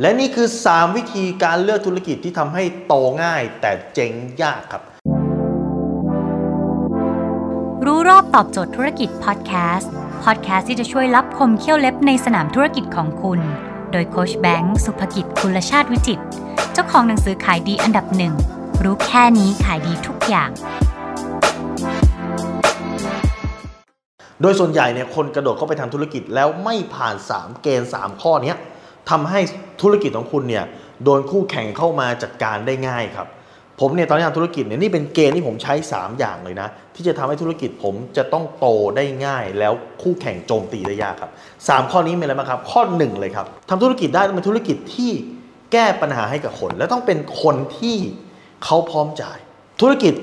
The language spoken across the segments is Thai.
และนี่คือ 3 วิธีการเลือกธุรกิจที่ทำให้โตง่าย แต่เจ๊งยากครับ รู้รอบตอบโจทย์ธุรกิจพอดแคสต์พอดแคสต์ที่จะช่วยรับคมเขี้ยวเล็บในสนามธุรกิจของคุณ โดยโคชแบงค์สุภกิจคุณชาติวิจิต เจ้าของหนังสือขายดีอันดับหนึ่ง รู้แค่นี้ขายดีทุกอย่าง โดยส่วนใหญ่เนี่ยคนกระโดดเข้าไปทำธุรกิจแล้วไม่ผ่าน 3 เกณฑ์ 3 ข้อเนี้ย ทำให้ธุรกิจของคุณเนี่ยโดนคู่แข่งเข้ามาจัดการได้ง่ายครับ ผมเนี่ยตอนนี้ทำธุรกิจเนี่ยนี่เป็นเกณฑ์ที่ผมใช้ 3 อย่างเลยนะ ที่จะทำให้ธุรกิจผมจะต้องโตได้ง่าย แล้วคู่แข่งโจมตีได้ยากครับ 3 ข้อนี้มีอะไรบ้างครับ ข้อ 1 เลยครับทำธุรกิจได้ต้องเป็นธุรกิจที่แก้ปัญหาให้กับคน และต้องเป็นคนที่เขาพร้อมจ่าย ธุรกิจ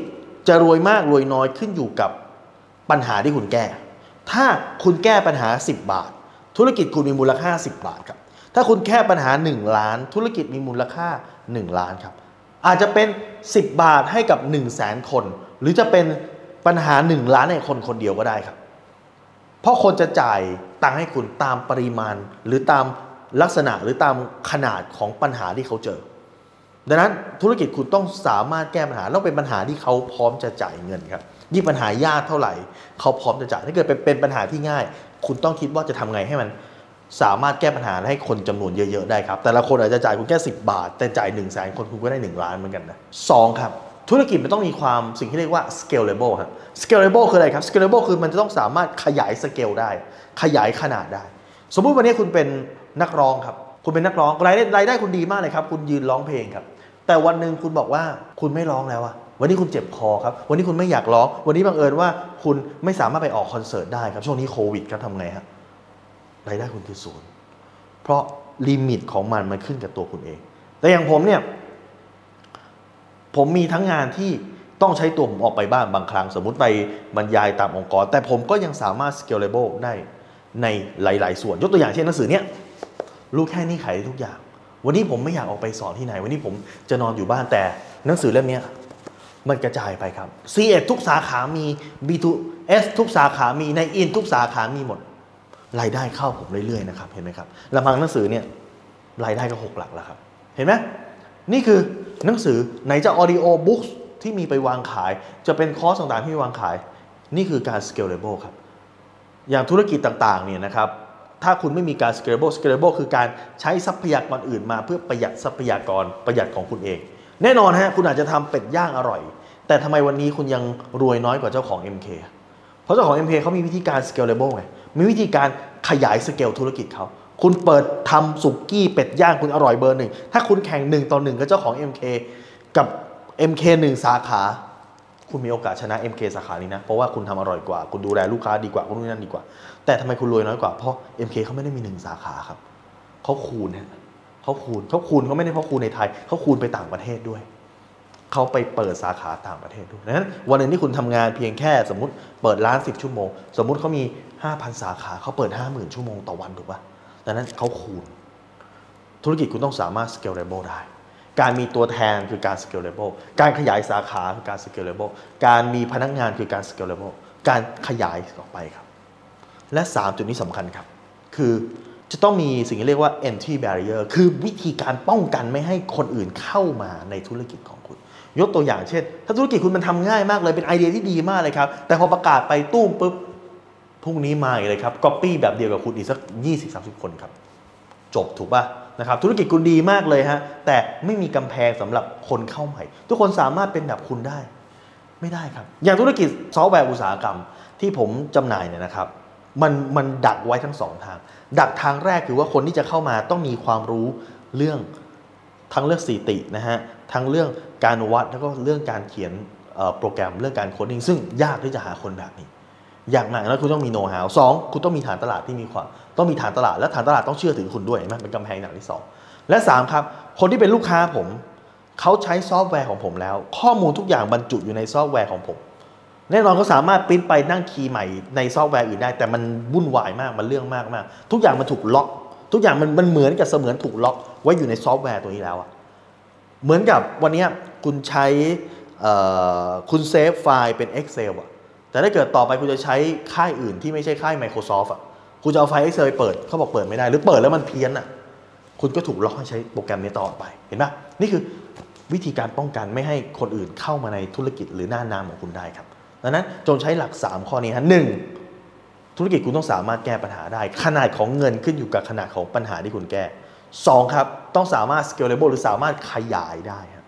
จะรวยมากรวยน้อยขึ้นอยู่กับปัญหาที่คุณแก้ ถ้าคุณแก้ปัญหา 10 บาท ธุรกิจคุณมีมูลค่า 10 บาทครับ ถ้าคุณแก้ปัญหา 1 ล้าน ธุรกิจมีมูลค่า 1 ล้านครับ อาจจะเป็น 10 บาทให้กับ 1 0 0 0 0แสนคน หรือจะเป็นปัญหา 1 ล้านให้คนคนเดียวก็ได้ครับ เพราะคนจะจ่ายตังค์ให้คุณตามปริมาณ หรือตามลักษณะหรือตามขนาดของปัญหาที่เขาเจอ ดังนั้นธุรกิจคุณต้องสามารถแก้ปัญหาต้องเป็นปัญหาที่เขาพร้อมจะจ่ายเงินครับยิ่งปัญหายากเท่าไหร่ เขาพร้อมจะจ่ายถ้าเกิดเป็นเป็นปัญหาที่ง่าย คุณต้องคิดว่าจะทำไงให้มัน สามารถแก้ปัญหาให้คนจำนวนเยอะ ๆ ได้ครับ แต่ละคนอาจจะจ่ายคุณแค่ 10 บาท แต่จ่าย1นึ่งแสนคนคุณก็ได้ 1 ล้านเหมือนกันนะสองครับ ธุรกิจมันต้องมีความสิ่งที่เรียกว่า scalable ครับ scalable คืออะไรครับ scalable คือมันจะต้องสามารถขยายสเกลได้ ขยายขนาดได้ สมมุติวันนี้คุณเป็นนักร้องครับ คุณเป็นนักร้องรายได้รายได้คุณดีมากเลยครับ คุณยืนร้องเพลงครับ แต่วันหนึ่งคุณบอกว่าคุณไม่ร้องแล้วอะวันนี้คุณเจ็บคอครับ วันนี้คุณไม่อยากร้อง วันนี้บังเอิญว่าคุณไม่สามารถไปออกคอนเสิร์ตได้ครับ ช่วงนี้โควิดครับทำไงฮะ รายได้คุณคือศูนย์เพราะลิมิตของมันมันขึ้นกับตัวคุณเอง แต่อย่างผมเนี่ย ผมมีทั้งงานที่ต้องใช้ตัวผมออกไปบ้างบางครั้ง สมมุติไปบรรยายตามองค์กร แต่ผมก็ยังสามารถ scalable ได้ในหลาย ๆ ส่วน ยกตัวอย่างเช่นหนังสือเนี่ยรู้แค่นี้ขายได้ทุกอย่าง วันนี้ผมไม่อยากออกไปสอนที่ไหน วันนี้ผมจะนอนอยู่บ้านแต่หนังสือเล่มนี้มันกระจายไปครับ C1 ทุกสาขามี B2S ทุกสาขามีในอินทุกสาขามีหมด รายได้เข้าผมเรื่อยๆนะครับเห็นไหมครับลำพังหนังสือเนี่ยรายได้ก็หกหลักแล้วครับ เห็นไหมนี่คือหนังสือไหนจะออดิโอบุ๊กที่มีไปวางขาย จะเป็นคอร์สต่างๆที่วางขาย นี่คือการ scalable ครับ อย่างธุรกิจต่างๆเนี่ยนะครับถ้าคุณไม่มีการ scalable scalable คือการใช้ทรัพยากรอื่นมาเพื่อประหยัดทรัพยากรประหยัดของคุณเอง แน่นอนฮะคุณอาจจะทำเป็ดย่างอร่อย แต่ทำไมวันนี้คุณยังรวยน้อยกว่าเจ้าของ MK เพราะเจ้าของ MK เขามีวิธีการ scalable ไง มีวิธีการขยายสเกลธุรกิจเขา คุณเปิดทำสุกี้เป็ดย่างคุณอร่อยเบอร์หนึ่ง ถ้าคุณแข่งหนึ่งต่อหนึ่งกับเจ้าของ MK กับ MK หนึ่งสาขา คุณมีโอกาสชนะ MK สาขานี้นะ เพราะว่าคุณทำอร่อยกว่า คุณดูแลลูกค้าดีกว่า คุณนู่นนั่นดีกว่า แต่ทำไมคุณรวยน้อยกว่า เพราะ MK เขาไม่ได้มีหนึ่งสาขาครับ เขาคูณฮะเขาคูณเขาคูณเขาไม่ได้เพราะคูณในไทย เขาคูณไปต่างประเทศด้วยเขาไปเปิดสาขาต่างประเทศด้วยนั้นวันหนึ่งที่คุณทำงานเพียงแค่สมมติเปิดร้าน 10 ชั่วโมง สมมุติเขามี 5,000 สาขาเขาเปิด 50,000 ชั่วโมงต่อวันถูกปะดังนั้นเขาคูณ ธุรกิจคุณต้องสามารถ scalable ได้ การมีตัวแทนคือการ scalable การขยายสาขาคือการ scalable การมีพนักงานคือการ scalable การขยายออกไปครับ และ 3 จุดนี้สำคัญครับ คือจะต้องมีสิ่งที่เรียกว่า entry barrier คือวิธีการป้องกันไม่ให้คนอื่นเข้ามาในธุรกิจของคุณ ยกตัวอย่างเช่น ถ้าธุรกิจคุณมันทำง่ายมากเลยเป็นไอเดียที่ดีมากเลยครับ แต่พอประกาศไปตู้มปุ๊บ พรุ่งนี้มาอีกเลยครับ copy แบบเดียวกับคุณอีกสัก 20-30 คนครับ จบถูกป่ะนะครับธุรกิจคุณดีมากเลยฮะแต่ไม่มีกำแพงสำหรับคนเข้าใหม่ ทุกคนสามารถเป็นแบบคุณได้ ไม่ได้ครับ อย่างธุรกิจซอฟต์แวร์อุตสาหกรรมที่ผมจำหน่ายเนี่ยนะครับมันมันดักไว้ทั้งสองทาง ดักทางแรกคือว่าคนที่จะเข้ามาต้องมีความรู้เรื่องทั้งเรื่องสถิตินะฮะทั้งเรื่องการวัดแล้วก็เรื่องการเขียนโปรแกรมเรื่องการ coding ซึ่งยากที่จะหาคนแบบนี้ อย่างมากแล้วคุณต้องมีโน้ตฮาวสองคุณต้องมีฐานตลาดที่มีความต้องมีฐานตลาดและฐานตลาดต้องเชื่อถือคุณด้วยนไหมเป็นกำแพงอย่างที่สองและสามครับ คนที่เป็นลูกค้าผม เขาใช้ซอฟต์แวร์ของผมแล้ว ข้อมูลทุกอย่างบรรจุอยู่ในซอฟต์แวร์ของผม แน่นอนเขาสามารถปริ้นไปนั่ง key ใหม่ในซอฟต์แวร์อื่นได้ แต่มันวุ่นวายมากมันเรื่องมากมากทุกอย่างมันถูกล็อก ทุกอย่างมันมันเหมือนกับเสมือนถูกล็อกไว้อยู่ในซอฟต์แวร์ตัวนี้แล้วอะเหมือนกับวันนี้คุณใช้คุณเซฟไฟล์เป็น Excel อะ แต่ถ้าเกิดต่อไปคุณจะใช้ค่ายอื่นที่ไม่ใช่ค่าย Microsoft อะคุณจะเอาไฟล์ Excel ไปเปิดเขาบอกเปิดไม่ได้ หรือเปิดแล้วมันเพี้ยนอะคุณก็ถูกล็อกให้ใช้โปรแกรมนี้ตลอไปเห็นปะนี่คือวิธีการป้องกันไม่ให้คนอื่นเข้ามาในธุรกิจหรือหน้านามของคุณได้ครับดังนั้นจงใช้หลัก 3 ข้อนี้ฮะหนึ่งธุรกิจคุณต้องสามารถแก้ปัญหาได้ ขนาดของเงินขึ้นอยู่กับขนาดของปัญหาที่คุณแก้ 2 ครับ ต้องสามารถ scalable หรือสามารถขยายได้ครับ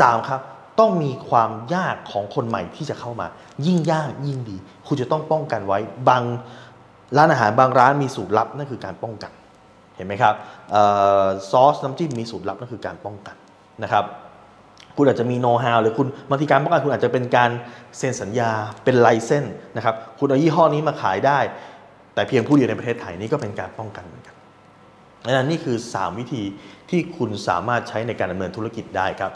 สามครับ ต้องมีความยากของคนใหม่ที่จะเข้ามา ยิ่งยากยิ่งดี คุณจะต้องป้องกันไว้บางร้านอาหารบางร้านมีสูตรลับนั่นคือการป้องกัน เห็นไหมครับออซอสน้ำจิ้มมีสูตรลับนั่นคือการป้องกันนะครับ คุณอาจจะมีโน้ตฮาวหรือคุณบางทีการป้องกันคุณอาจจะเป็นการเซ็นสัญญาเป็นไลเซนส์นะครับคุณเอายี่ห้อนี้มาขายได้ แต่เพียงผู้เดียวในประเทศไทยนี่ก็เป็นการป้องกันเหมือนกันดังนั้นนี่คือ 3 วิธีที่คุณสามารถใช้ในการดำเนินธุรกิจได้ครับ